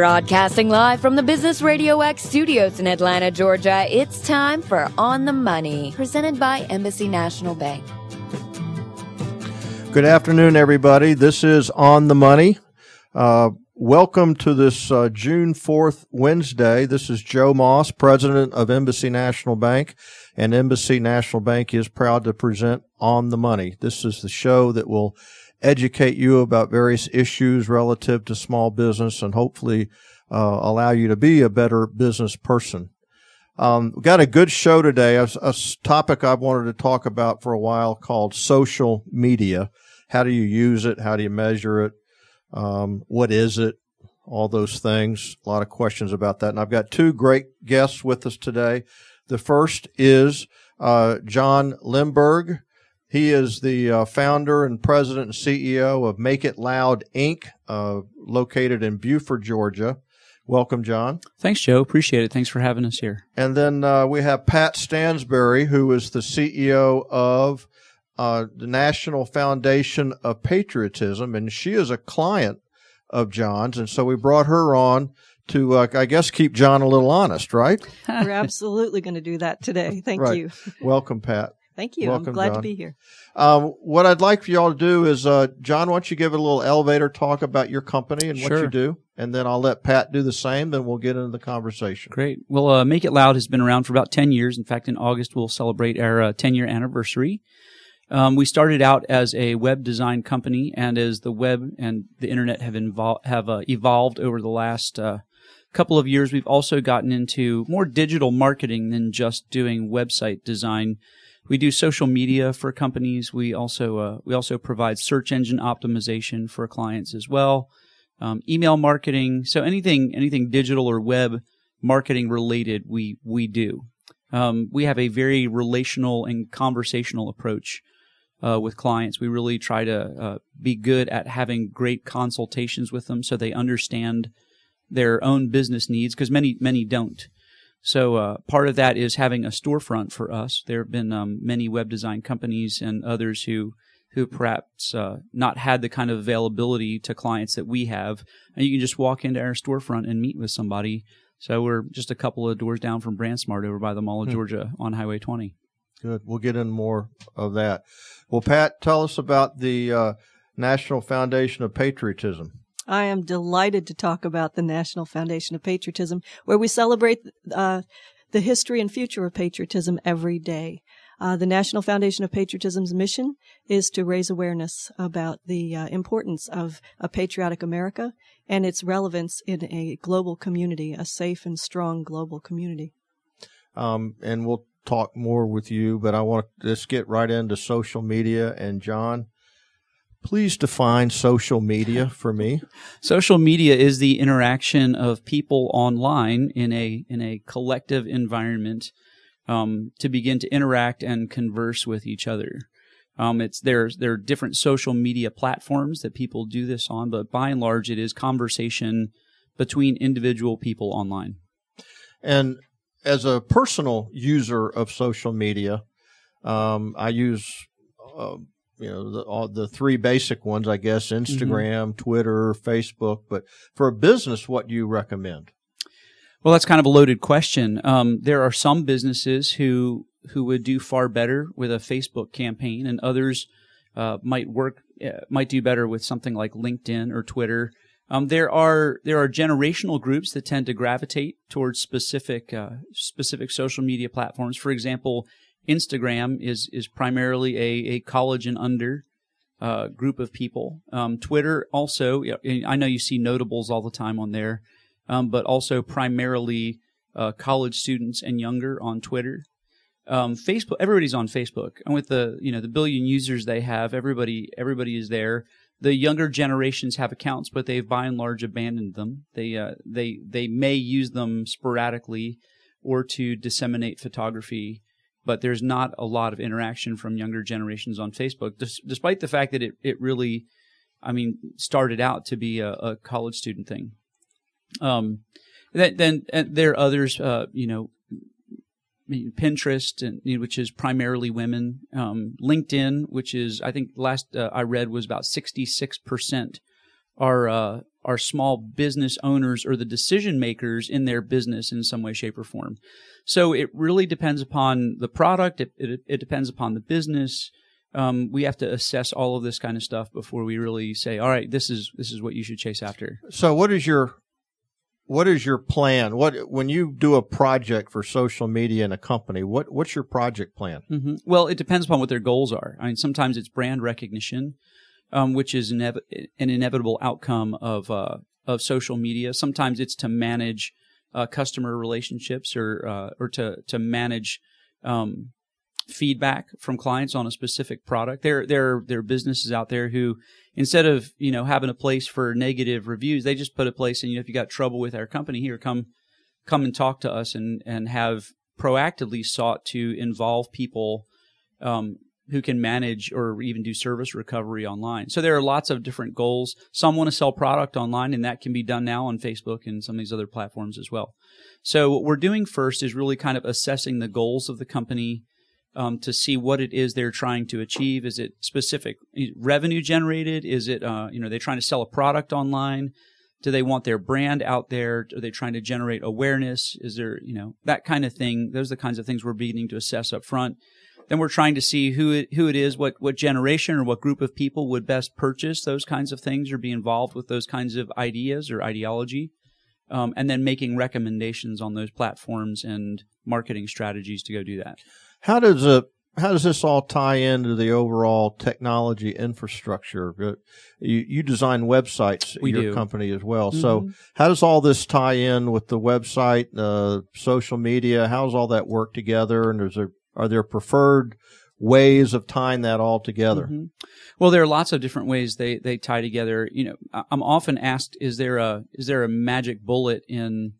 Broadcasting live from the Business Radio X studios in Atlanta, Georgia, it's time for On the Money, presented by Embassy National Bank. Good afternoon, everybody. This is On the Money. Uh, welcome to this uh, June 4th Wednesday. This is Joe Moss, president of Embassy National Bank, and Embassy National Bank is proud to present On the Money. This is the show that will educate you about various issues relative to small business and hopefully uh, allow you to be a better business person. Um, we got a good show today. A, a topic I've wanted to talk about for a while called social media. How do you use it? How do you measure it? Um, what is it? All those things. A lot of questions about that. And I've got two great guests with us today. The first is uh, John Limburg. He is the uh, founder and president and CEO of Make It Loud Inc., uh, located in Buford, Georgia. Welcome, John. Thanks, Joe. Appreciate it. Thanks for having us here. And then uh, we have Pat Stansbury, who is the CEO of uh, the National Foundation of Patriotism, and she is a client of John's, and so we brought her on to, uh, I guess, keep John a little honest, right? We're absolutely going to do that today. Thank right. you. Welcome, Pat. Thank you. Welcome, I'm glad John. to be here. Um, what I'd like for y'all to do is, uh, John, why don't you give a little elevator talk about your company and what you do, and then I'll let Pat do the same. Then we'll get into the conversation. Great. Well, uh, Make It Loud has been around for about 10 years. In fact, in August, we'll celebrate our uh, 10 year anniversary. Um, we started out as a web design company, and as the web and the internet have, invol- have uh, evolved over the last uh, couple of years, we've also gotten into more digital marketing than just doing website design. We do social media for companies. We also uh, we also provide search engine optimization for clients as well. Um, email marketing. So anything anything digital or web marketing related, we we do. Um, we have a very relational and conversational approach uh, with clients. We really try to uh, be good at having great consultations with them, so they understand their own business needs, because many many don't. So uh, part of that is having a storefront for us. There have been um, many web design companies and others who who perhaps uh, not had the kind of availability to clients that we have, and you can just walk into our storefront and meet with somebody. So we're just a couple of doors down from BrandSmart over by the Mall of Hmm. Georgia on Highway 20. Good. We'll get in more of that. Well, Pat, tell us about the uh, National Foundation of Patriotism. I am delighted to talk about the National Foundation of Patriotism, where we celebrate uh, the history and future of patriotism every day. Uh, the National Foundation of Patriotism's mission is to raise awareness about the uh, importance of a patriotic America and its relevance in a global community, a safe and strong global community. Um, and we'll talk more with you, but I want to just get right into social media. And John, please define social media for me. Social media is the interaction of people online in a in a collective environment um, to begin to interact and converse with each other. Um, it's there's there are different social media platforms that people do this on, but by and large, it is conversation between individual people online. And as a personal user of social media, um, I use, uh, you know, the, all the three basic ones, I guess, Instagram, Twitter, Facebook. But for a business, what do you recommend? Well, that's kind of a loaded question. Um, there are some businesses who who would do far better with a Facebook campaign, and others uh, might work uh, might do better with something like LinkedIn or Twitter. Um, there are there are generational groups that tend to gravitate towards specific uh, specific social media platforms. For example, Instagram is is primarily a, a college and under uh, group of people. Um, Twitter also, I know you see notables all the time on there, um, but also primarily uh, college students and younger on Twitter. Um, Facebook, everybody's on Facebook, and with the you know the billion users they have, everybody everybody is there. The younger generations have accounts, but they've by and large abandoned them. They uh, they they may use them sporadically or to disseminate photography, but there's not a lot of interaction from younger generations on Facebook, des- despite the fact that it it really, I mean, started out to be a, a college student thing. Um, then, then there are others, uh, you know, Pinterest, and, you know, which is primarily women. Um, LinkedIn, which is I think last uh, I read was about sixty six percent are uh, are small business owners or the decision makers in their business in some way, shape, or form. So it really depends upon the product. It, it, it depends upon the business. Um, we have to assess all of this kind of stuff before we really say, all right, this is this is what you should chase after. So what is your what is your plan? What when you do a project for social media in a company? What what's your project plan? Mm-hmm. Well, it depends upon what their goals are. I mean, sometimes it's brand recognition, um, which is inev- an inevitable outcome of uh, of social media. Sometimes it's to manage uh, customer relationships or uh, or to to manage um, feedback from clients on a specific product. There, there, there are businesses out there who, instead of you know having a place for negative reviews, they just put a place. And you know, if you got trouble with our company here, come, come and talk to us, and and have proactively sought to involve people um, who can manage or even do service recovery online. So there are lots of different goals. Some want to sell product online, and that can be done now on Facebook and some of these other platforms as well. So what we're doing first is really kind of assessing the goals of the company um, to see what it is they're trying to achieve. Is it specific revenue generated? Is it uh, you know they trying to sell a product online? Do they want their brand out there? Are they trying to generate awareness? Is there you know that kind of thing? Those are the kinds of things we're beginning to assess up front. Then we're trying to see who it, who it is, what what generation or what group of people would best purchase those kinds of things or be involved with those kinds of ideas or ideology. Um, and then making recommendations on those platforms and marketing strategies to go do that. How does a how does this all tie into the overall technology infrastructure? Uh, you, you design websites we your do. company as well. Mm-hmm. So how does all this tie in with the website, uh, social media? How does all that work together? And is there are there preferred ways of tying that all together? Mm-hmm. Well, there are lots of different ways they, they tie together. You know, I'm often asked, is there a is there a magic bullet in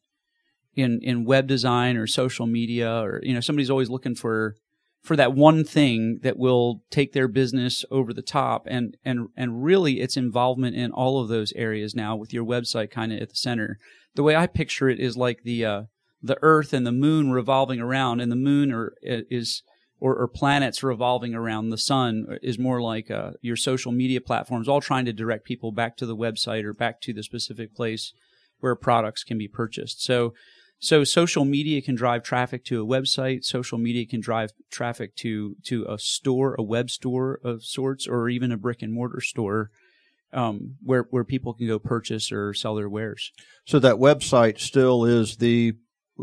in in web design or social media or you know somebody's always looking for for that one thing that will take their business over the top and and and really its involvement in all of those areas now with your website kind of at the center the way i picture it is like the uh, the earth and the moon revolving around and the moon or is or, or planets revolving around the sun is more like uh, your social media platforms all trying to direct people back to the website or back to the specific place where products can be purchased so so social media can drive traffic to a website. Social media can drive traffic to to a store, a web store of sorts, or even a brick and mortar store, um, where where people can go purchase or sell their wares. So that website still is the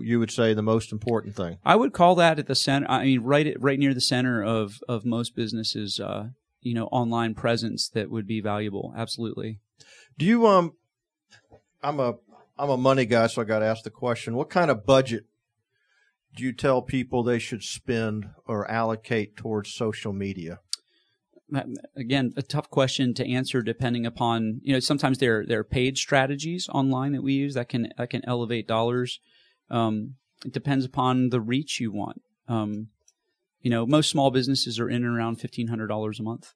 you would say the most important thing. I would call that at the center. I mean, right at, right near the center of of most businesses. Uh, you know, online presence that would be valuable. Absolutely. Do you um? I'm a I'm a money guy, so I got to ask the question: What kind of budget do you tell people they should spend or allocate towards social media? Again, a tough question to answer, depending upon you know. Sometimes there there are paid strategies online that we use that can that can elevate dollars. Um, it depends upon the reach you want. Um, you know, most small businesses are in and around fifteen hundred dollars a month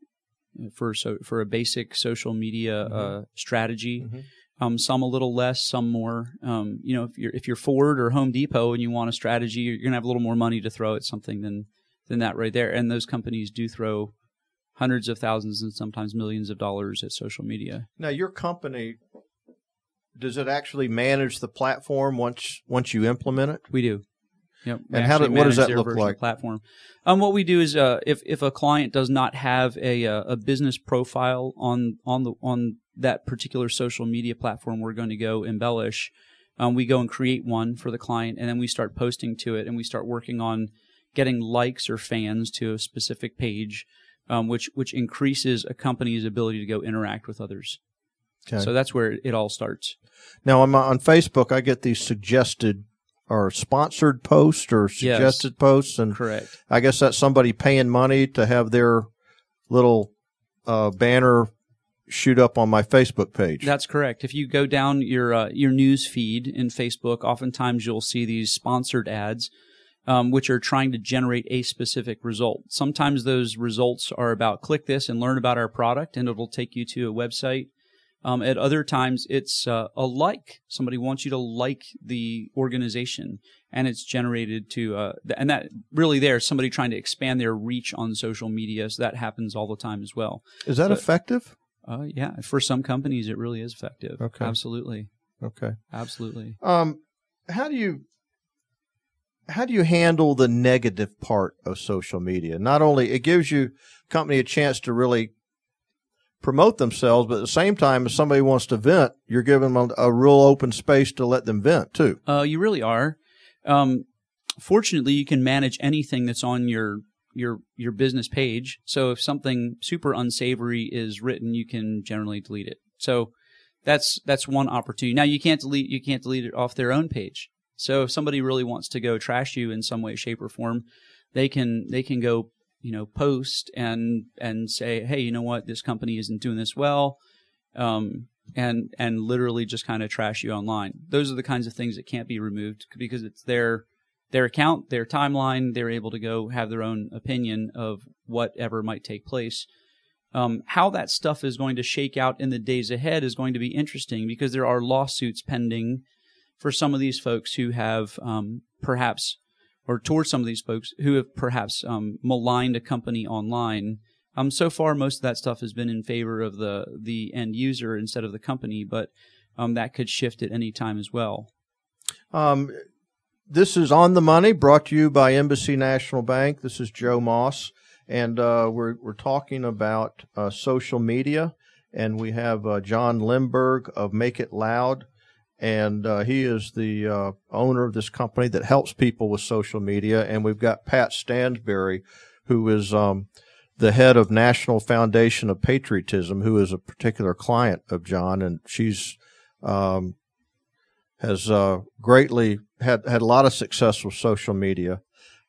for so for a basic social media mm-hmm. uh, strategy. Mm-hmm. Um, some a little less, some more. Um, you know, if you're if you're Ford or Home Depot and you want a strategy, you're gonna have a little more money to throw at something than than that right there. And those companies do throw hundreds of thousands and sometimes millions of dollars at social media. Now, your company does it actually manage the platform once once you implement it? We do. Yep. We and how do, what does that look like? Platform. Um, what we do is, uh, if if a client does not have a uh, a business profile on on the on that particular social media platform, we're going to go embellish. Um, we go and create one for the client, and then we start posting to it, and we start working on getting likes or fans to a specific page, um, which which increases a company's ability to go interact with others. Okay. So that's where it all starts. Now, on, my, on Facebook, I get these suggested or sponsored posts or suggested yes. posts, and correct. I guess that's somebody paying money to have their little uh, banner shoot up on my Facebook page. That's correct. If you go down your uh, your news feed in Facebook, oftentimes you'll see these sponsored ads, um, which are trying to generate a specific result. Sometimes those results are about click this and learn about our product, and it'll take you to a website um, at other times, it's uh, a like. Somebody wants you to like the organization, and it's generated to, uh, and that really there, somebody trying to expand their reach on social media. So that happens all the time as well. Is that effective? Uh, yeah, for some companies, it really is effective. Okay. Absolutely. Okay. Absolutely. Um, how do you how do you handle the negative part of social media? Not only it gives you company a chance to really promote themselves, but at the same time, if somebody wants to vent, you're giving them a, a real open space to let them vent too. Uh, you really are. Um, fortunately, you can manage anything that's on your your your business page. So if something super unsavory is written, you can generally delete it. So that's that's one opportunity. Now you can't delete you can't delete it off their own page. So if somebody really wants to go trash you in some way, shape, or form, they can they can go you know post and and say, hey, you know what, this company isn't doing this well, um, and and literally just kind of trash you online. Those are the kinds of things that can't be removed because it's their their account, their timeline. They're able to go have their own opinion of whatever might take place. Um, how that stuff is going to shake out in the days ahead is going to be interesting because there are lawsuits pending for some of these folks who have um, perhaps, or towards some of these folks who have perhaps um, maligned a company online. Um, so far, most of that stuff has been in favor of the the end user instead of the company, but um, that could shift at any time as well. Um, this is on the money, brought to you by Embassy National Bank. This is Joe Moss, and uh, we're we're talking about uh, social media, and we have uh, John Limburg of Make It Loud, and uh, he is the uh, owner of this company that helps people with social media, and we've got Pat Stansberry, who is um, the head of National Foundation of Patriotism, who is a particular client of John, and she's um, has uh, greatly had had a lot of success with social media.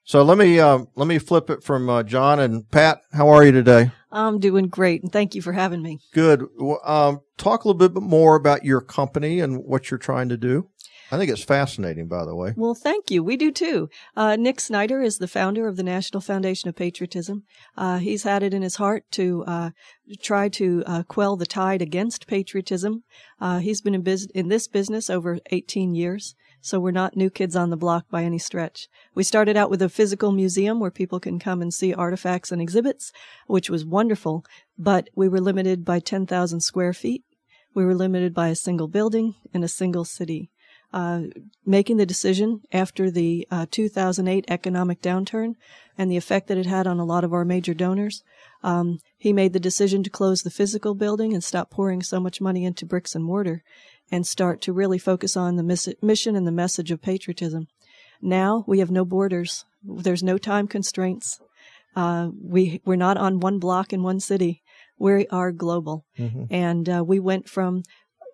So let me uh, let me flip it from uh, John and Pat. How are you today? I'm doing great, and thank you for having me. Good. Um, talk a little bit more about your company and what you're trying to do. I think it's fascinating, by the way. Well, thank you. We do too. Uh, Nick Snyder is the founder of the National Foundation of Patriotism. Uh, he's had it in his heart to uh, try to uh, quell the tide against patriotism. Uh, he's been in, bus- in this business over 18 years, so we're not new kids on the block by any stretch. We started out with a physical museum where people can come and see artifacts and exhibits, which was wonderful, but we were limited by 10,000 square feet. We were limited by a single building in a single city uh, making the decision after the uh, 2008 economic downturn and the effect that it had on a lot of our major donors. Um, he made the decision to close the physical building and stop pouring so much money into bricks and mortar and start to really focus on the miss- mission and the message of patriotism. Now we have no borders. There's no time constraints. Uh, we, we're not on one block in one city. We are global. Mm-hmm. And uh, we went from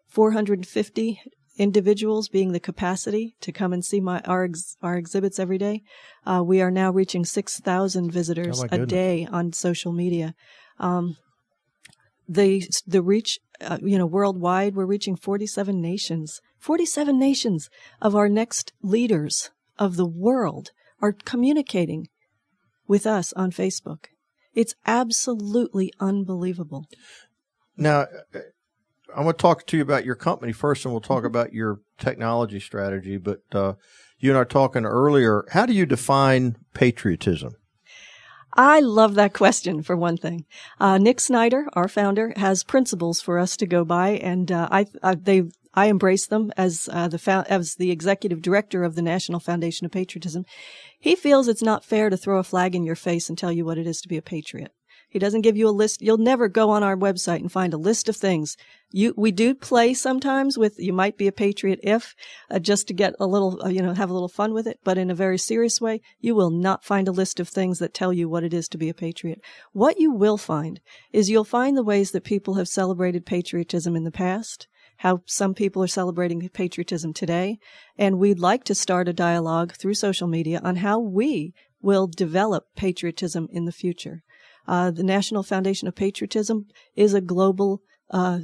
450 individuals being the capacity to come and see my our ex, our exhibits every day. Uh, we are now reaching six thousand visitors Oh, a day on social media. Um, the the reach, uh, you know, worldwide, we're reaching forty seven nations. Forty seven nations of our next leaders of the world are communicating with us on Facebook. It's absolutely unbelievable. Now, uh, I want to talk to you about your company first, and we'll talk about your technology strategy. But uh, you and I were talking earlier. How do you define patriotism? I love that question for one thing. Uh, Nick Snyder, our founder, has principles for us to go by, and uh, I, I they I embrace them as uh, the as the executive director of the National Foundation of Patriotism. He feels it's not fair to throw a flag in your face and tell you what it is to be a patriot. He doesn't give you a list. You'll never go on our website and find a list of things. You, we do play sometimes with, you might be a patriot if, uh, just to get a little, uh, you know, have a little fun with it. But in a very serious way, you will not find a list of things that tell you what it is to be a patriot. What you will find is you'll find the ways that people have celebrated patriotism in the past, how some people are celebrating patriotism today. And we'd like to start a dialogue through social media on how we will develop patriotism in the future. Uh, the National Foundation of Patriotism is a global uh,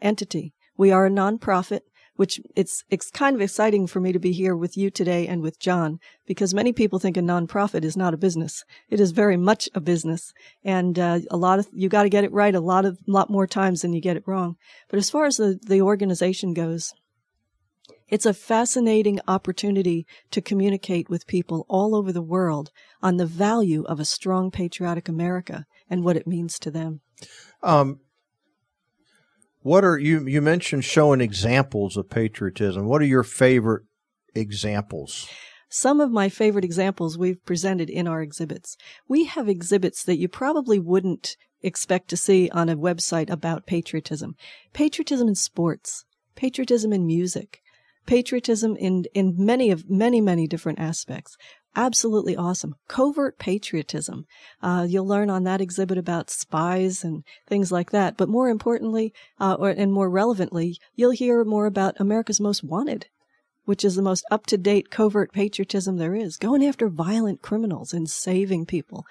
entity. We are a nonprofit, which it's it's kind of exciting for me to be here with you today and with John because many people think a nonprofit is not a business. It is very much a business, and uh, a lot of you got to get it right a lot of lot more times than you get it wrong. But as far as the the organization goes, it's a fascinating opportunity to communicate with people all over the world on the value of a strong patriotic America and what it means to them. Um, What are you? You mentioned showing examples of patriotism. What are your favorite examples? Some of my favorite examples we've presented in our exhibits. We have exhibits that you probably wouldn't expect to see on a website about patriotism. Patriotism in sports, patriotism in music, patriotism in, in many of, many, many different aspects. Absolutely awesome. Covert patriotism. Uh, you'll learn on that exhibit about spies and things like that. But more importantly, uh, or, and more relevantly, you'll hear more about America's Most Wanted which is the most up to date covert patriotism there is, going after violent criminals and saving people's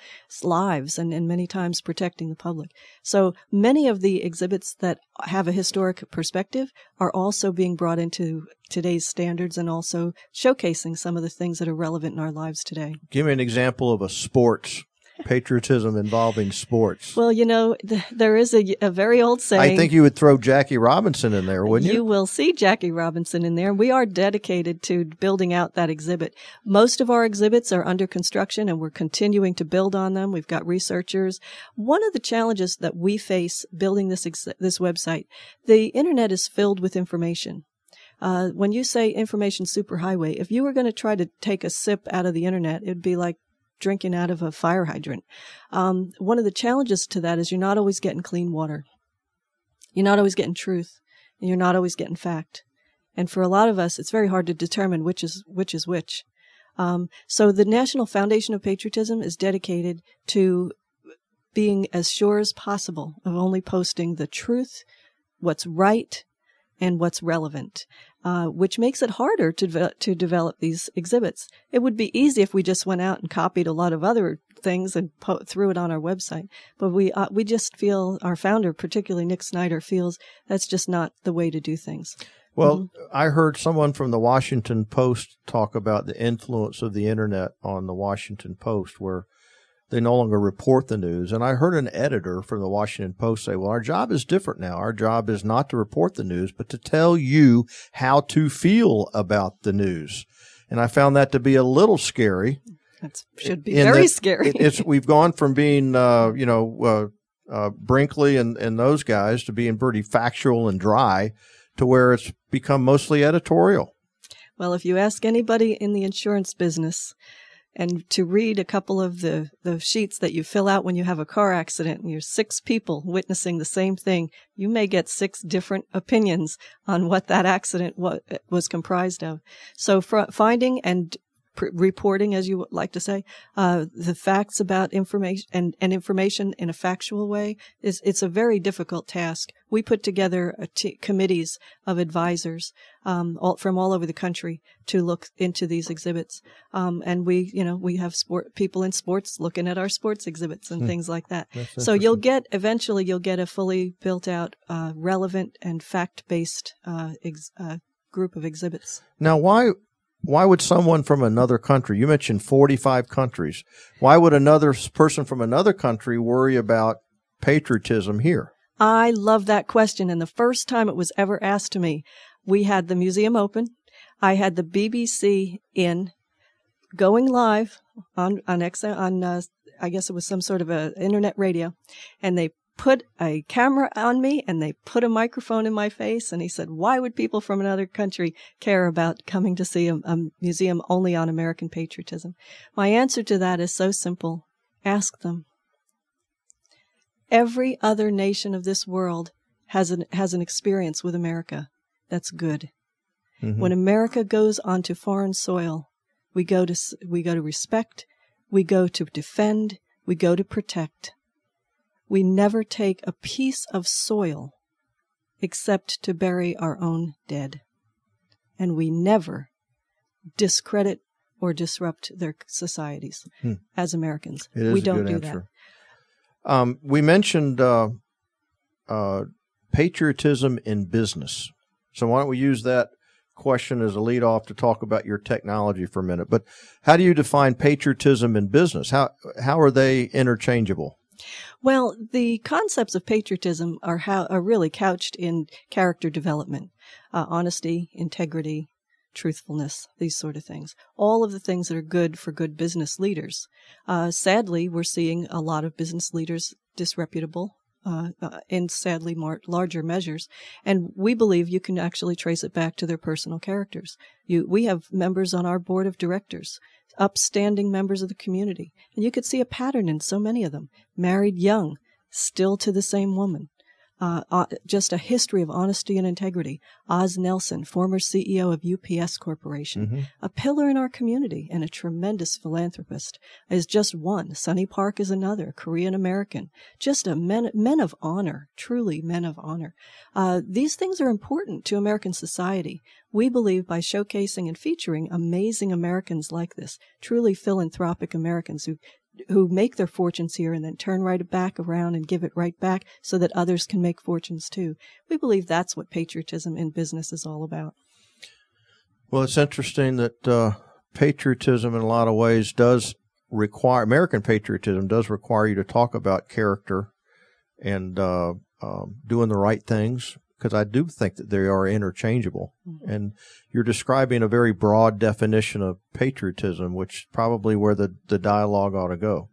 lives and, and many times protecting the public. So many of the exhibits that have a historic perspective are also being brought into today's standards and also showcasing some of the things that are relevant in our lives today. Give me an example of a sports patriotism involving sports. Well, you know, th- there is a, a, very old saying. I think you would throw Jackie Robinson in there, wouldn't you? You will see Jackie Robinson in there. We are dedicated to building out that exhibit. Most of our exhibits are under construction and we're continuing to build on them. We've got researchers. One of the challenges that we face building this ex- this website, the internet is filled with information. Uh, when you say information superhighway, if you were going to try to take a sip out of the internet, it'd be like drinking out of a fire hydrant. Um, one of the challenges to that is you're not always getting clean water. You're not always getting truth, and you're not always getting fact. And for a lot of us, it's very hard to determine which is which is which. Um, so the National Foundation of Patriotism is dedicated to being as sure as possible of only posting the truth, what's right, and what's relevant uh, which makes it harder to de- to develop these exhibits. It would be easy if we just went out and copied a lot of other things and po- threw it on our website. But we uh, we just feel our founder, particularly Nick Snyder, feels that's just not the way to do things. Well, mm-hmm. I heard someone from the Washington Post talk about the influence of the internet on the Washington Post, where they no longer report the news. And I heard an editor from the Washington Post say, well, our job is different now. Our job is not to report the news, but to tell you how to feel about the news. And I found that to be a little scary. That should be very scary. it's, we've gone from being, uh, you know, uh, uh, Brinkley and, and those guys to being pretty factual and dry to where it's become mostly editorial. Well, if you ask anybody in the insurance business, and to read a couple of the, the sheets that you fill out when you have a car accident and you're six people witnessing the same thing, you may get six different opinions on what that accident was comprised of. So finding and pr- reporting, as you like to say, uh, the facts about information and, and information in a factual way is it's a very difficult task. We put together t- committees of advisors um, all, from all over the country to look into these exhibits, um, and we, you know, we have sport people in sports looking at our sports exhibits and hmm. things like that. So you'll get eventually you'll get a fully built out, uh, relevant and fact based uh, ex- uh, group of exhibits. Now, why why would someone from another country, you mentioned 45 countries, why would another person from another country worry about patriotism here? I love that question. And the first time it was ever asked to me, we had the museum open. I had the BBC in going live on, on, X, on, uh, I guess it was some sort of a internet radio and they put a camera on me and they put a microphone in my face. And he said, why would people from another country care about coming to see a, a museum only on American patriotism? My answer to that is so simple. Ask them. Every other nation of this world has an, has an experience with America that's good. Mm-hmm. When America goes onto foreign soil, we go to, we go to respect, we go to defend, we go to protect we never take a piece of soil except to bury our own dead. And we never discredit or disrupt their societies hmm. as Americans. we don't do answer. that. Um, we mentioned uh, uh, patriotism in business. So why don't we use that question as a lead off to talk about your technology for a minute? But how do you define patriotism in business? How how are they interchangeable? Well, the concepts of patriotism are how are really couched in character development, uh, honesty, integrity, truthfulness, these sort of things. All of the things that are good for good business leaders. Uh, sadly, we're seeing a lot of business leaders disreputable, uh, uh, in sadly more larger measures. And we believe you can actually trace it back to their personal characters. You, we have members on our board of directors, upstanding members of the community, and you could see a pattern in so many of them. Married young, still to the same woman uh, uh, just a history of honesty and integrity. Oz Nelson, former CEO of UPS Corporation, mm-hmm. a pillar in our community and a tremendous philanthropist, is just one. Sunny Park is another, Korean American. Just a men, men of honor, truly men of honor. Uh, these things are important to American society. We believe by showcasing and featuring amazing Americans like this, truly philanthropic Americans who who make their fortunes here and then turn right back around and give it right back so that others can make fortunes too. We believe that's what patriotism in business is all about. Well, it's interesting that uh, patriotism, in a lot of ways, does require American patriotism does require you to talk about character and uh, uh, doing the right things because I do think that they are interchangeable. Mm-hmm. And you're describing a very broad definition of patriotism, which is probably where the, the dialogue ought to go.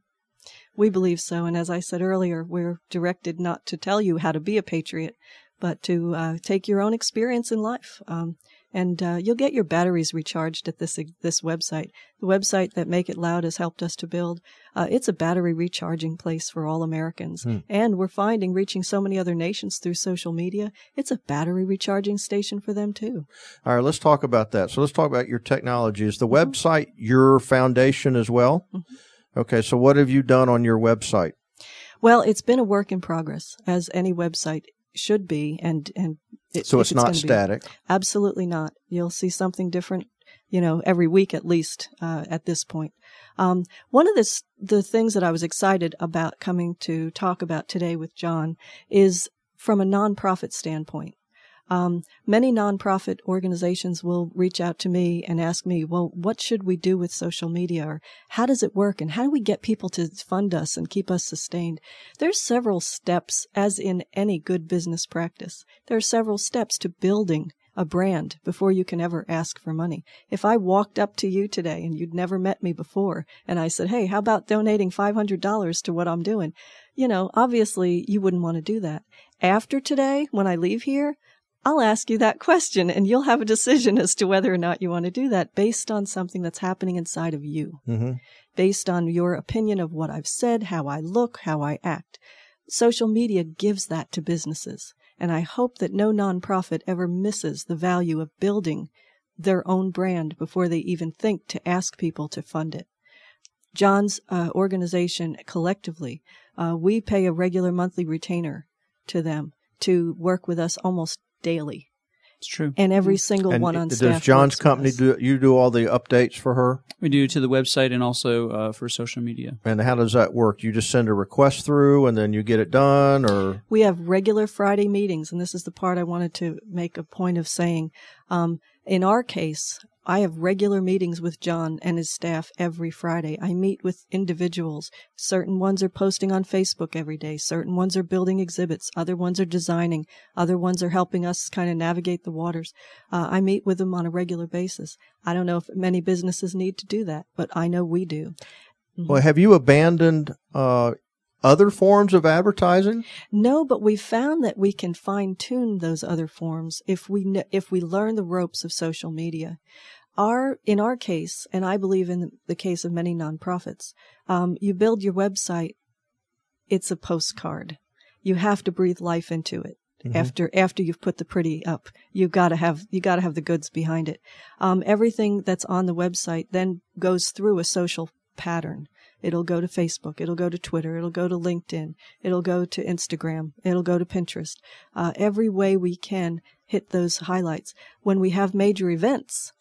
We believe so. And as I said earlier, we're directed not to tell you how to be a patriot, but to uh, take your own experience in life. Um, and uh, you'll get your batteries recharged at this this website. The website that Make It Loud has helped us to build. Uh, it's a battery recharging place for all Americans, hmm. and we're finding reaching so many other nations through social media. It's a battery recharging station for them too. All right, let's talk about that. So let's talk about your technology. Is the mm-hmm. website your foundation as well? Mm-hmm. Okay, so what have you done on your website? Well, it's been a work in progress, as any website should be, and and it, so it's, it's not static. Be. Absolutely not. You'll see something different, you know, every week at least uh, at this point. Um, one of the the things that I was excited about coming to talk about today with John is from a nonprofit standpoint. Um, many nonprofit organizations will reach out to me and ask me, well, what should we do with social media? Or how does it work? And how do we get people to fund us and keep us sustained? There's several steps, as in any good business practice. There are several steps to building a brand before you can ever ask for money. If I walked up to you today and you'd never met me before and I said, Hey, how about donating $500 to what I'm doing? You know, obviously you wouldn't want to do that. After today, when I leave here, I'll ask you that question and you'll have a decision as to whether or not you want to do that based on something that's happening inside of you, mm-hmm. based on your opinion of what I've said, how I look, how I act. Social media gives that to businesses. And I hope that no nonprofit ever misses the value of building their own brand before they even think to ask people to fund it. John's uh, organization collectively, uh, we pay a regular monthly retainer to them to work with us almost daily. It's true. And every single and one on does staff. Does John's company do you do all the updates for her? We do to the website and also uh, for social media. And how does that work? You just send a request through and then you get it done, or we have regular Friday meetings, and this is the part I wanted to make a point of saying. Um, in our case, I have regular meetings with John and his staff every Friday. I meet with individuals. Certain ones are posting on Facebook every day. Certain ones are building exhibits. Other ones are designing. Other ones are helping us kind of navigate the waters. Uh, I meet with them on a regular basis. I don't know if many businesses need to do that, but I know we do. Mm-hmm. Well, have you abandoned uh, other forms of advertising? No, but we found that we can fine tune those other forms if we if we learn the ropes of social media. Our in our case, and I believe in the case of many nonprofits, um, you build your website. It's a postcard. You have to breathe life into it. Mm-hmm. After after you've put the pretty up, you gotta have you gotta have the goods behind it. Um, everything that's on the website then goes through a social pattern. It'll go to Facebook. It'll go to Twitter. It'll go to LinkedIn. It'll go to Instagram. It'll go to Pinterest. Uh, every way we can hit those highlights. When we have major events,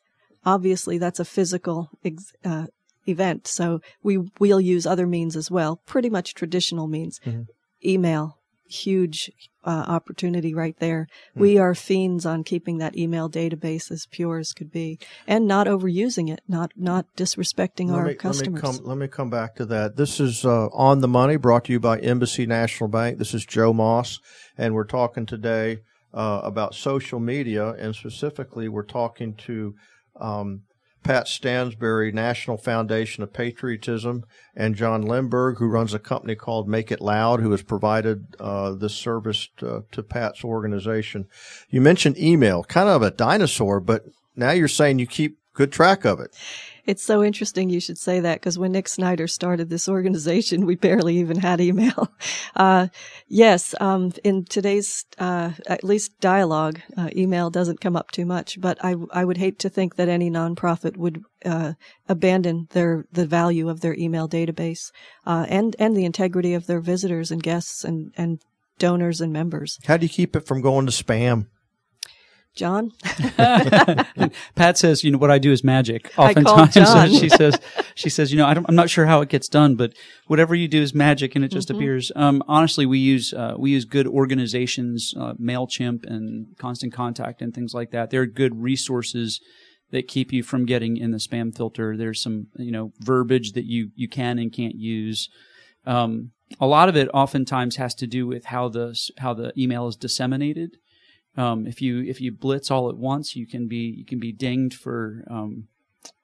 obviously that's a physical ex- uh, event. So we we'll use other means as well, pretty much traditional means. Mm-hmm. Email, huge uh, opportunity right there. Mm. We are fiends on keeping that email database as pure as could be, and not overusing it, not not disrespecting let our me, customers. Let me, come, let me come back to that. This is uh, on the money, brought to you by Embassy National Bank. This is Joe Moss, and we're talking today uh, about social media, and specifically, we're talking to um, Pat Stansberry, National Foundation of Patriotism, and John Limburg, who runs a company called Make It Loud, who has provided uh, this service to, to Pat's organization. You mentioned email, kind of a dinosaur, but now you're saying you keep good track of it. It's so interesting you should say that because when Nick Snyder started this organization, we barely even had email. Uh, yes, um, in today's uh, at least dialogue, uh, email doesn't come up too much. But I I would hate to think that any nonprofit would uh, abandon their the value of their email database uh, and and the integrity of their visitors and guests and and donors and members. How do you keep it from going to spam? John? Pat says, you know, what I do is magic. Oftentimes, she says, she says, you know, I don't, I'm not sure how it gets done, but whatever you do is magic, and it just appears. Um, honestly, we use uh, we use good organizations, uh, Mailchimp and Constant Contact and things like that. They're good resources that keep you from getting in the spam filter. There's some, you know, verbiage that you you can and can't use. Um, a lot of it oftentimes has to do with how the how the email is disseminated. Um, if you if you blitz all at once, you can be you can be dinged for um,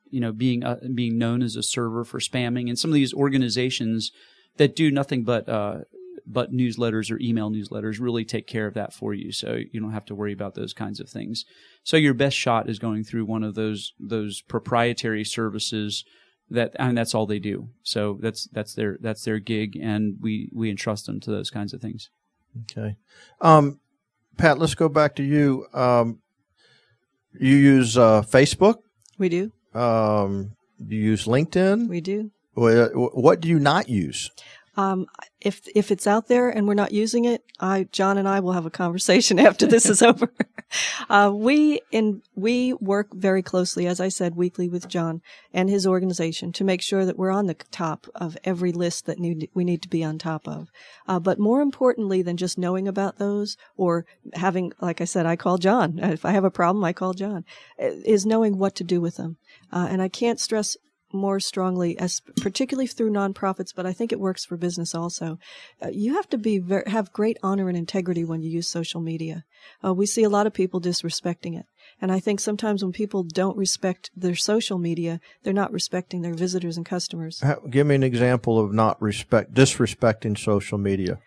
you know being uh, being known as a server for spamming. And some of these organizations that do nothing but uh, but newsletters or email newsletters really take care of that for you, so you don't have to worry about those kinds of things. So your best shot is going through one of those those proprietary services that and that's all they do. So that's that's their that's their gig, and we we entrust them to those kinds of things. Okay. Um, Pat, let's go back to you. Um, you use uh, Facebook. We do. Um, do you use LinkedIn? We do. Wha- What do you not use? Um, if if it's out there and we're not using it, I John and I will have a conversation after this is over. Uh, we in we work very closely, as I said, weekly with John and his organization to make sure that we're on the top of every list that need, we need to be on top of. Uh, but more importantly than just knowing about those or having, like I said, I call John. If I have a problem, I call John. Is knowing what to do with them. Uh, and I can't stress more strongly, as particularly through nonprofits, but I think it works for business also. Uh, you have to be ver- have great honor and integrity when you use social media. Uh, we see a lot of people disrespecting it, and I think sometimes when people don't respect their social media, they're not respecting their visitors and customers. Give me an example of not respect disrespecting social media.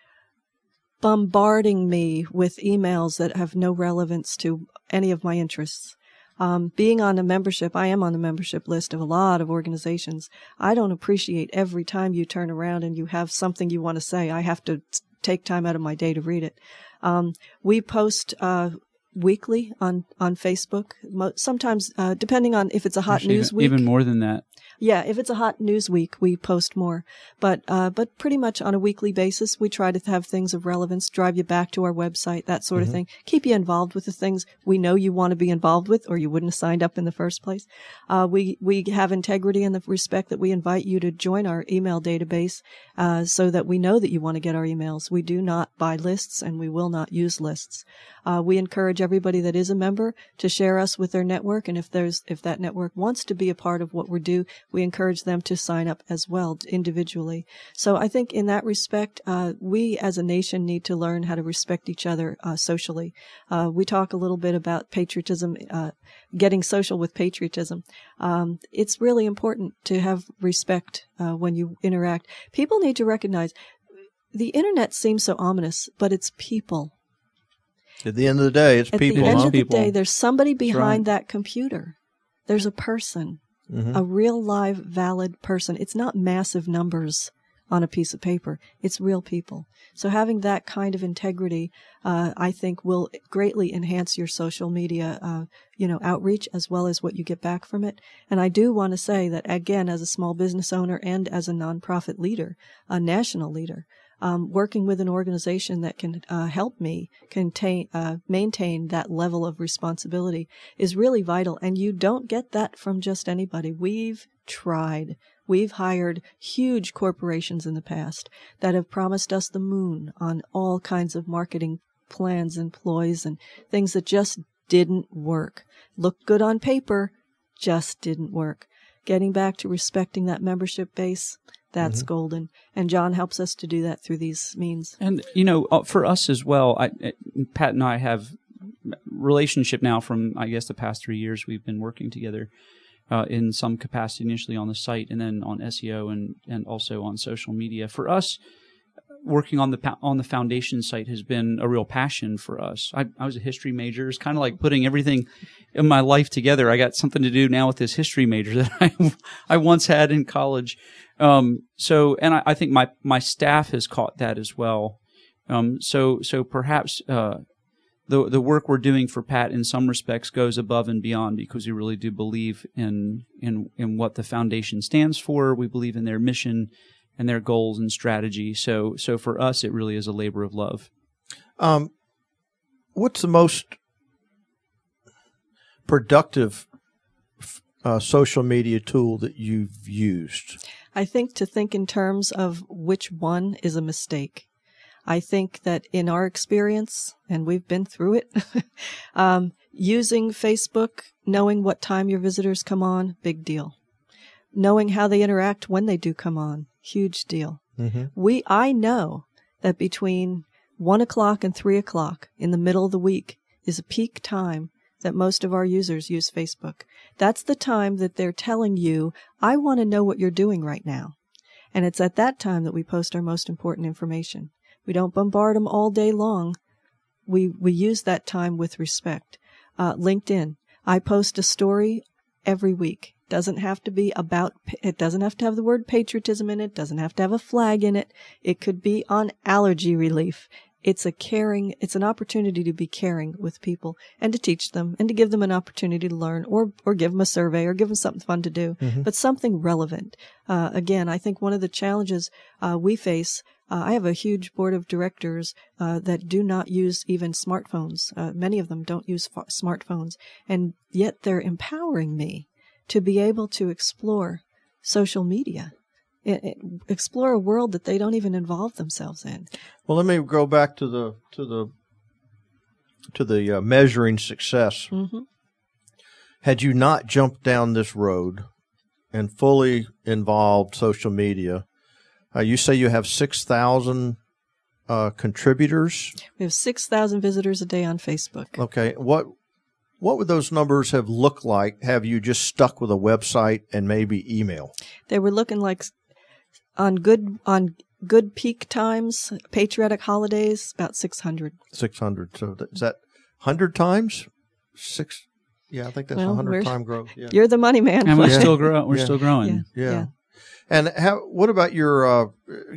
bombarding me with emails that have no relevance to any of my interests. Um, being on a membership, I am on the membership list of a lot of organizations. I don't appreciate every time you turn around and you have something you want to say. I have to take time out of my day to read it. Um, we post uh, weekly on on Facebook. Sometimes, uh, depending on if it's a hot news even, week, even more than that. yeah, if it's a hot news week, we post more. But uh, but pretty much on a weekly basis, we try to have things of relevance, drive you back to our website, that sort of thing. Keep you involved with the things we know you want to be involved with, or you wouldn't have signed up in the first place. Uh, we we have integrity in the respect that we invite you to join our email database, uh, so that we know that you want to get our emails. We do not buy lists, and we will not use lists. Uh, we encourage everybody that is a member to share us with their network, and if there's if that network wants to be a part of what we do, we encourage them to sign up as well individually. So I think in that respect, uh, we as a nation need to learn how to respect each other uh, socially. Uh, we talk a little bit about patriotism, uh, getting social with patriotism. Um, it's really important to have respect uh, when you interact. People need to recognize the internet seems so ominous, but it's people. At the end of the day, it's At people. the end huh? of the People. day, there's somebody behind right. that computer. There's a person, Mhm. a real live valid person. It's not massive numbers on a piece of paper. It's real people. So having that kind of integrity, uh, I think will greatly enhance your social media, uh, you know, outreach as well as what you get back from it. And I do want to say that again, as a small business owner and as a nonprofit leader, a national leader, um, working with an organization that can uh, help me contain, uh, maintain that level of responsibility is really vital. And you don't get that from just anybody. We've tried. We've hired huge corporations in the past that have promised us the moon on all kinds of marketing plans and ploys and things that just didn't work. Looked good on paper, just didn't work. Getting back to respecting that membership base, that's golden. And John helps us to do that through these means. And you know, uh, for us as well, I, Pat and I have relationship now from I guess the past three years we've been working together. uh, in some capacity initially on the site and then on SEO and, and also on social media. For us, working on the on the foundation site has been a real passion for us. I, I was a history major. It's kind of like putting everything in my life together. I got something to do now with this history major that I I once had in college. Um, so, and I, I, think my my staff has caught that as well. Um, so so perhaps uh, the the work we're doing for Pat in some respects goes above and beyond because we really do believe in in in what the foundation stands for. We believe in their mission and their goals and strategy. So so for us, it really is a labor of love. Um, what's the most productive uh, social media tool that you've used? I think to think in terms of which one is a mistake. I think that in our experience, and we've been through it, um, using Facebook, knowing what time your visitors come on, big deal. Knowing how they interact when they do come on, huge deal. Mm-hmm. We, I know that between one o'clock and three o'clock in the middle of the week is a peak time that most of our users use Facebook. That's the time that they're telling you, I want to know what you're doing right now. And it's at that time that we post our most important information. We don't bombard them all day long. We, we use that time with respect. Uh, LinkedIn. I post a story every week. Doesn't have to be about, it doesn't have to have the word patriotism in it. Doesn't have to have a flag in it. It could be on allergy relief it's a caring, it's an opportunity to be caring with people and to teach them and to give them an opportunity to learn or, or give them a survey or give them something fun to do, mm-hmm. but something relevant. Uh, again, I think one of the challenges, uh, we face, uh, I have a huge board of directors, uh, that do not use even smartphones. Uh, many of them don't use f- smartphones and yet they're empowering me to be able to explore social media explore a world that they don't even involve themselves in. Well, let me go back to the to the to the uh, measuring success. Mm-hmm. Had you not jumped down this road and fully involved social media, uh, you say you have six thousand uh, contributors. We have six thousand visitors a day on Facebook. Okay, what what would those numbers have looked like? Have you just stuck with a website and maybe email? They were looking like on good on good peak times, patriotic holidays, about six hundred. Six hundred. So that, is that hundred times six? Yeah, I think that's a well, hundred time growth. Yeah. You're the money man, and we're still growing. We're yeah. still growing. Yeah. And how? What about your uh,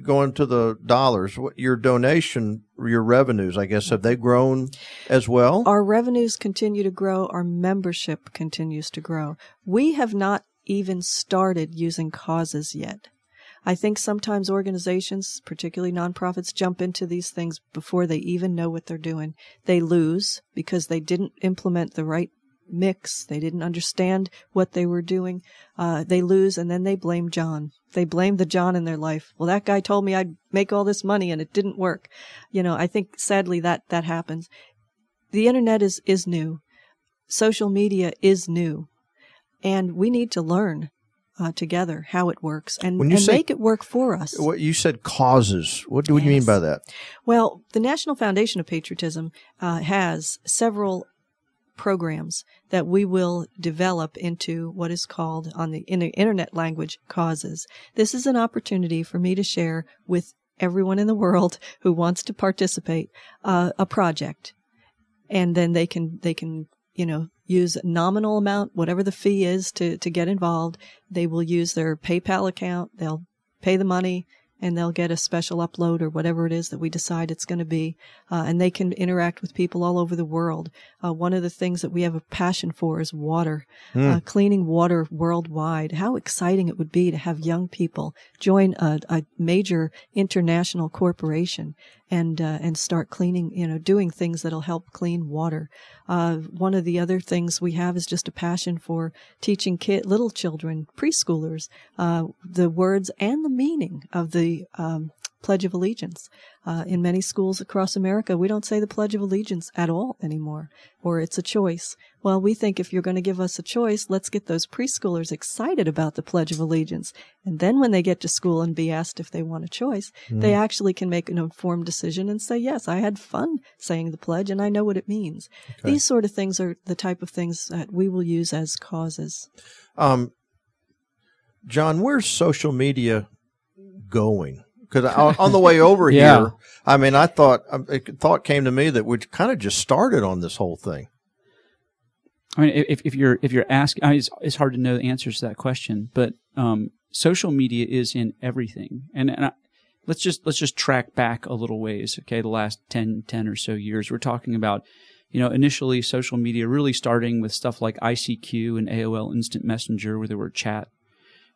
going to the dollars? What your donation, your revenues? I guess have they grown as well? Our revenues continue to grow. Our membership continues to grow. We have not even started using causes yet. I think sometimes organizations, particularly nonprofits, jump into these things before they even know what they're doing. They lose because they didn't implement the right mix. They didn't understand what they were doing. Uh, they lose and then they blame John. They blame the John in their life. Well, that guy told me I'd make all this money and it didn't work. You know, I think sadly that, that happens. The internet is, is new. Social media is new. And we need to learn uh, together how it works and, and say, make it work for us. What you said causes. What do yes. you mean by that? Well, the National Foundation of Patriotism uh, has several programs that we will develop into what is called on the, in the internet language causes. This is an opportunity for me to share with everyone in the world who wants to participate uh, a project and then they can they can you know use nominal amount, whatever the fee is to, to get involved. They will use their PayPal account. They'll pay the money and they'll get a special upload or whatever it is that we decide it's going to be. Uh, and they can interact with people all over the world. Uh, one of the things that we have a passion for is water, mm. uh, cleaning water worldwide. How exciting it would be to have young people join a, a major international corporation and uh, and start cleaning, you know, doing things that'll help clean water. Uh, one of the other things we have is just a passion for teaching kid, little children, preschoolers, uh, the words and the meaning of the um, Pledge of Allegiance. Uh, in many schools across America, we don't say the Pledge of Allegiance at all anymore, or it's a choice. Well, we think if you're going to give us a choice, let's get those preschoolers excited about the Pledge of Allegiance. And then when they get to school and be asked if they want a choice, mm. they actually can make an informed decision and say, yes, I had fun saying the pledge and I know what it means. Okay. These sort of things are the type of things that we will use as causes. Um, John, where's social media going? Because on the way over yeah. here, I mean, I thought um, a thought came to me that we kind of just started on this whole thing. I mean, if, if you're if you're asking, I mean, it's, it's hard to know the answers to that question, but um, social media is in everything, and, and I, let's just let's just track back a little ways. Okay, the last 10, 10 or so years, we're talking about, you know, initially social media really starting with stuff like ICQ and AOL Instant Messenger, where there were chat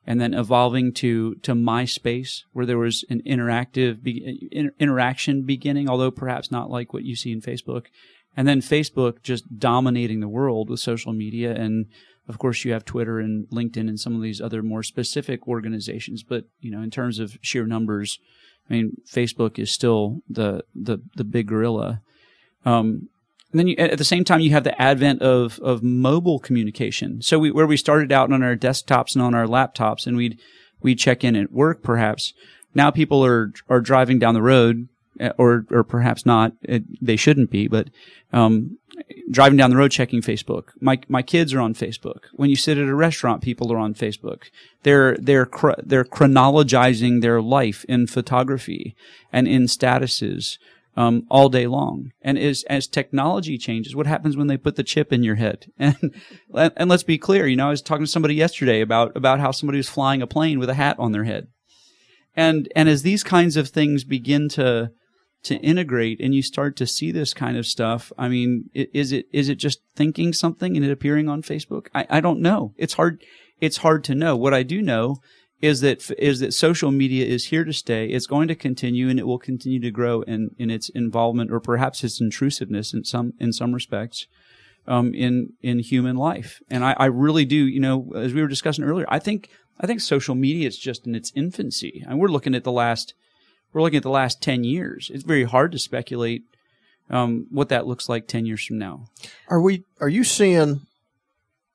and then evolving to to MySpace, where there was an interactive be, inter, interaction beginning, although perhaps not like what you see in Facebook, and then Facebook just dominating the world with social media, and of course you have Twitter and LinkedIn and some of these other more specific organizations. But you know, in terms of sheer numbers, I mean, Facebook is still the the the big gorilla. Um, and then you, at the same time, you have the advent of, of mobile communication. So we, where we started out on our desktops and on our laptops and we'd, we'd check in at work perhaps. Now people are, are driving down the road eh, or, or perhaps not. It, they shouldn't be, but, um, driving down the road checking Facebook. My, my kids are on Facebook. When you sit at a restaurant, people are on Facebook. They're, they're, they're chronologizing their life in photography and in statuses um, all day long. And as, as technology changes, what happens when they put the chip in your head? And, and let's be clear, you know, I was talking to somebody yesterday about, about how somebody was flying a plane with a hat on their head. And, and as these kinds of things begin to, to integrate and you start to see this kind of stuff, I mean, is it, is it just thinking something and it appearing on Facebook? I, I don't know. It's hard, it's hard to know. What I do know is that is that social media is here to stay. It's going to continue, and it will continue to grow in in its involvement, or perhaps its intrusiveness in some in some respects, um, in in human life. And I, I really do, you know, as we were discussing earlier, I think I think social media is just in its infancy, and we're looking at the last we're looking at the last ten years. It's very hard to speculate um, what that looks like ten years from now. Are we? Are you seeing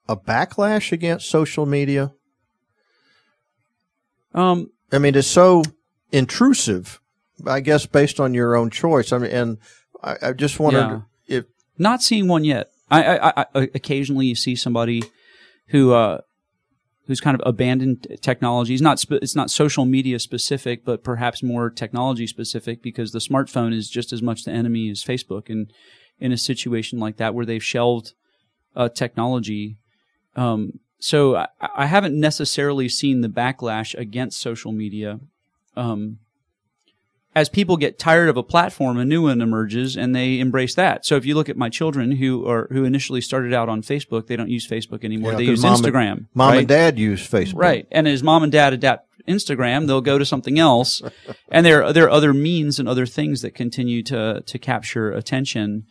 a backlash against social media? Um, I mean, it's so intrusive. I guess based on your own choice. I mean, and I, I just wondered yeah. if not seeing one yet. I, I, I occasionally you see somebody who uh, who's kind of abandoned technology. It's not spe- it's not social media specific, but perhaps more technology specific because the smartphone is just as much the enemy as Facebook. And in a situation like that where they've shelved uh, technology, um, so I, I, haven't necessarily seen the backlash against social media. Um, as people get tired of a platform, a new one emerges and they embrace that. So if you look at my children who are who initially started out on Facebook, they don't use Facebook anymore. Yeah, they use mom Instagram. And, mom right? and dad use Facebook. Right. And as mom and dad adapt Instagram, they'll go to something else. and there there are other means and other things that continue to to capture attention.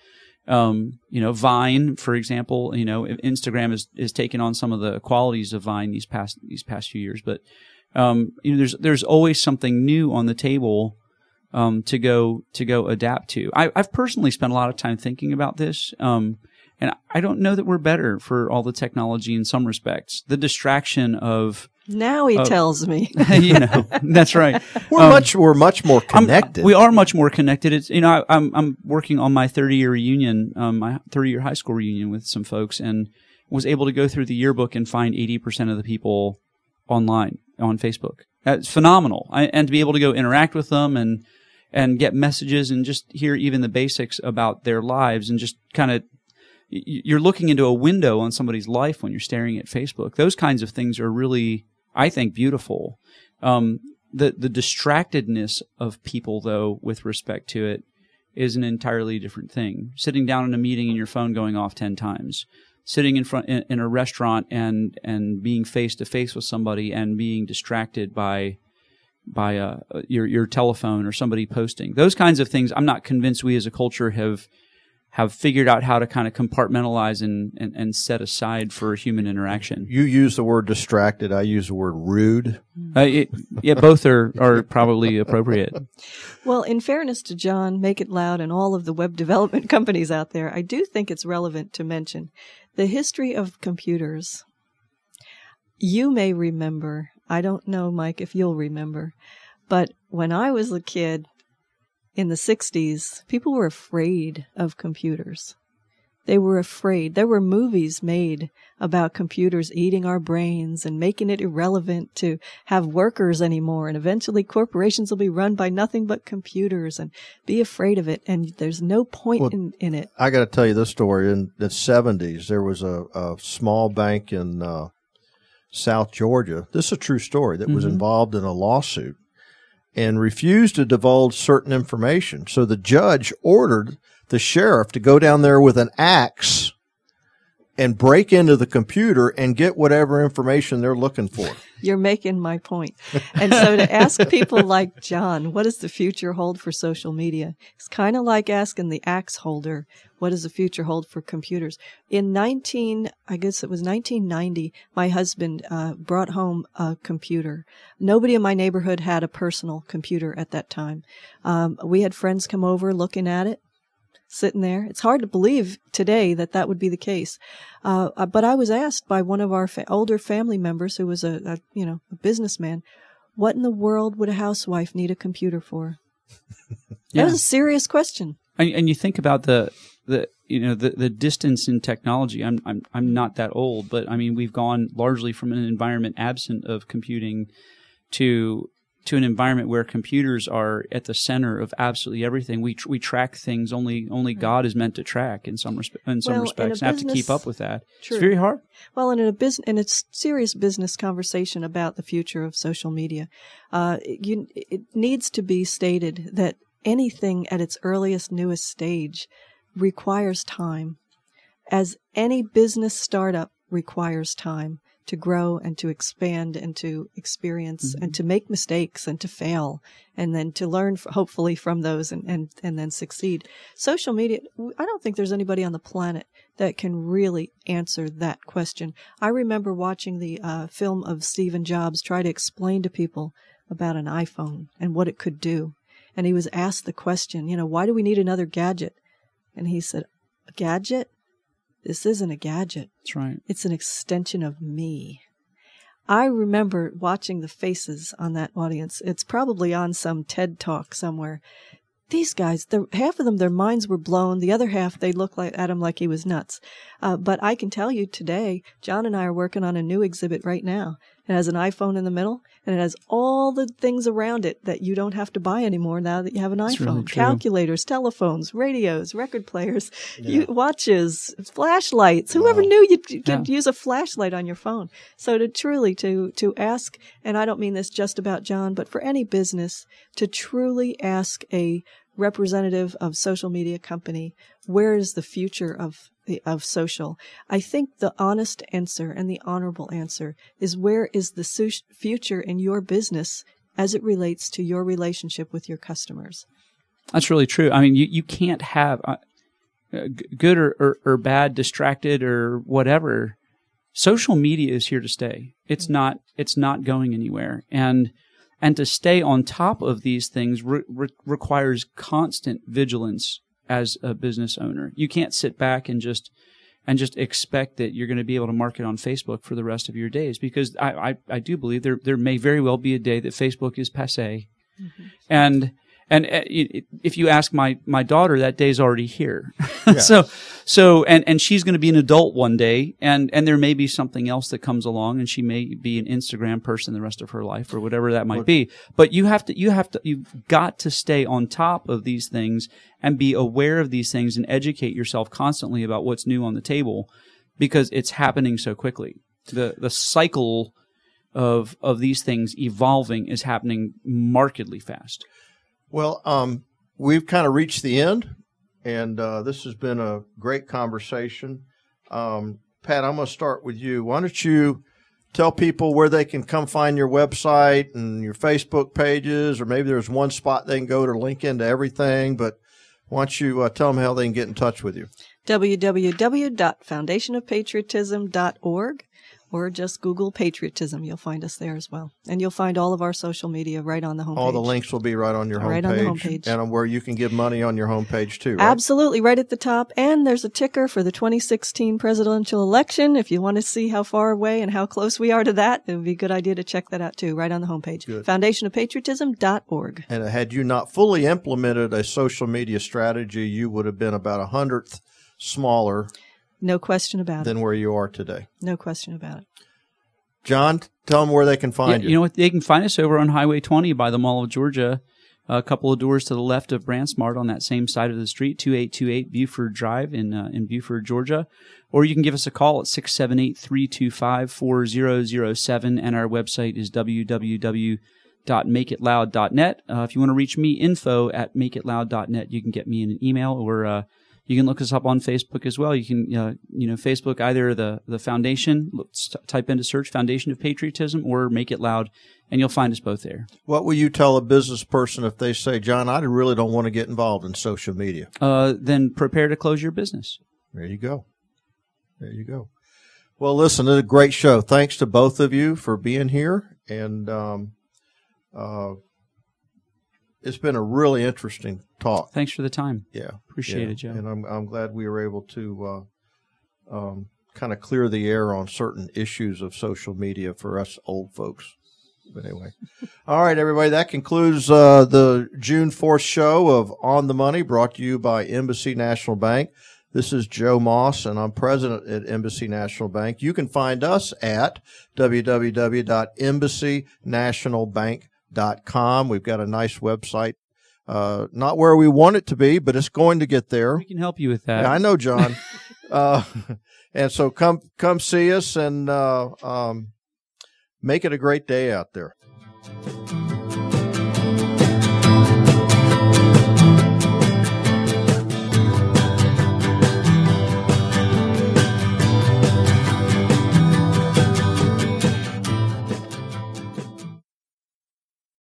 Um, you know, Vine, for example, you know, Instagram is, is taking on some of the qualities of Vine these past, these past few years, but, um, you know, there's, there's always something new on the table, um, to go, to go adapt to. I, have personally spent a lot of time thinking about this. Um, and I don't know that we're better for all the technology in some respects. The distraction of, now he uh, tells me. you know, that's right. We're um, much we're much more connected. I'm, we are much more connected. It's you know I, am I'm, I'm working on my 30 year reunion, um, my 30 year high school reunion with some folks, and was able to go through the yearbook and find 80 percent of the people online on Facebook. It's phenomenal, I, and to be able to go interact with them and and get messages and just hear even the basics about their lives and just kind of you're looking into a window on somebody's life when you're staring at Facebook. Those kinds of things are really I think, beautiful. Um, the the distractedness of people, though, with respect to it, is an entirely different thing. Sitting down in a meeting and your phone going off ten times, sitting in front in, in a restaurant and and being face to face with somebody and being distracted by by uh, your your telephone or somebody posting those kinds of things. I'm not convinced we as a culture have have figured out how to kind of compartmentalize and, and, and set aside for human interaction. You use the word distracted. I use the word rude. Uh, it, yeah, both are, are probably appropriate. Well, in fairness to John, Make It Loud, and all of the web development companies out there, I do think it's relevant to mention the history of computers. You may remember, I don't know, Mike, if you'll remember, but when I was a kid, in the 60s, people were afraid of computers. They were afraid. There were movies made about computers eating our brains and making it irrelevant to have workers anymore. And eventually corporations will be run by nothing but computers and be afraid of it. And there's no point well, in, in it. I got to tell you this story. In the 70s, there was a, a small bank in uh, South Georgia. This is a true story that mm-hmm. was involved in a lawsuit and refused to divulge certain information. So the judge ordered the sheriff to go down there with an axe and break into the computer and get whatever information they're looking for. You're making my point. And so to ask people like John, what does the future hold for social media? It's kind of like asking the axe holder, what does the future hold for computers? In 19, I guess it was 1990, my husband uh, brought home a computer. Nobody in my neighborhood had a personal computer at that time. Um, we had friends come over looking at it sitting there. It's hard to believe today that that would be the case. Uh, uh, but I was asked by one of our fa- older family members, who was a, a, you know a businessman, what in the world would a housewife need a computer for? yeah. That was a serious question. And, and you think about the the you know the the distance in technology. I'm I'm I'm not that old, but I mean we've gone largely from an environment absent of computing to to an environment where computers are at the center of absolutely everything. We tr- we track things only only right. God is meant to track in some respe- in some well, respects. In and have to keep up with that. True. It's very hard. Well, in a business in a serious business conversation about the future of social media, uh, you, it needs to be stated that anything at its earliest newest stage requires time, as any business startup requires time to grow and to expand and to experience mm-hmm. and to make mistakes and to fail and then to learn hopefully from those and, and, and then succeed. Social media, I don't think there's anybody on the planet that can really answer that question. I remember watching the uh, film of Stephen Jobs try to explain to people about an iPhone and what it could do. And he was asked the question, you know, why do we need another gadget? And he said, a gadget? This isn't a gadget. That's right. It's an extension of me. I remember watching the faces on that audience. It's probably on some TED talk somewhere. These guys, half of them, their minds were blown. The other half, they looked like, at him like he was nuts. Uh, but I can tell you today, John and I are working on a new exhibit right now. It has an iPhone in the middle, and it has all the things around it that you don't have to buy anymore now that you have an That's iPhone. Really Calculators, telephones, radios, record players, yeah. you, watches, flashlights. Wow. Whoever knew you could yeah. use a flashlight on your phone? So to truly to to ask, and I don't mean this just about John, but for any business to truly ask a representative of social media company, where is the future of of social? I think the honest answer and the honorable answer is where is the future in your business as it relates to your relationship with your customers? That's really true. I mean, you, you can't have uh, good or, or, or, bad, distracted or whatever. Social media is here to stay. It's mm-hmm. not. It's not going anywhere. And and to stay on top of these things re- re- requires constant vigilance as a business owner. You can't sit back and just and just expect that you're going to be able to market on Facebook for the rest of your days because I, I, I do believe there there may very well be a day that Facebook is passe. Mm-hmm. And and uh, if you ask my my daughter, that day's already here. Yeah. so so and and she's going to be an adult one day, and and there may be something else that comes along, and she may be an Instagram person the rest of her life, or whatever that might be. But you have to you have to you've got to stay on top of these things and be aware of these things and educate yourself constantly about what's new on the table, because it's happening so quickly. The the cycle of of these things evolving is happening markedly fast. Well, um, we've kind of reached the end, and uh, this has been a great conversation. Um, Pat, I'm going to start with you. Why don't you tell people where they can come find your website and your Facebook pages, or maybe there's one spot they can go to link into everything, but Why don't you uh, tell them how they can get in touch with you? www.foundationofpatriotism.org or just Google patriotism. You'll find us there as well. And you'll find all of our social media right on the homepage. All the links will be right on your homepage. Right on the homepage. And where you can give money on your homepage too, right? Absolutely, right at the top. And there's a ticker for the 2016 presidential election. If you want to see how far away and how close we are to that, it would be a good idea to check that out too, right on the homepage. Good. Foundationofpatriotism.org. And had you not fully implemented a social media strategy, you would have been about a hundredth smaller No question about it. than where you are today. No question about it. John, tell them where they can Yeah, find you You know what? They can find us over on Highway 20 by the Mall of Georgia, a couple of doors to the left of Brandsmart on that same side of the street, 2828 Buford Drive in uh, in Buford, Georgia. Or you can give us a call at 678-325-4007 and our website is www.makeitloud.net. Uh, if you want to reach me, info at makeitloud.net. You can get me in an email or uh, you can look us up on Facebook as well. You can, uh, you know, Facebook either the the foundation, type into search "Foundation of Patriotism" or "Make It Loud," and you'll find us both there. What will you tell a business person if they say, John, I really don't want to get involved in social media? Uh, then prepare to close your business. There you go. There you go. Well, listen, it's a great show. Thanks to both of you for being here. And um, uh, it's been a really interesting talk. Thanks for the time. Yeah. Appreciate yeah. it, Joe. And I'm, I'm glad we were able to uh, um, kind of clear the air on certain issues of social media for us old folks. But anyway, all right, everybody. That concludes uh, the June 4th show of On the Money brought to you by Embassy National Bank. This is Joe Moss, and I'm president at Embassy National Bank. You can find us at www.embassynationalbank.com. We've got a nice website. Uh, not where we want it to be, but it's going to get there. We can help you with that. Yeah, I know, John. uh, and so come come see us and uh, um, make it a great day out there.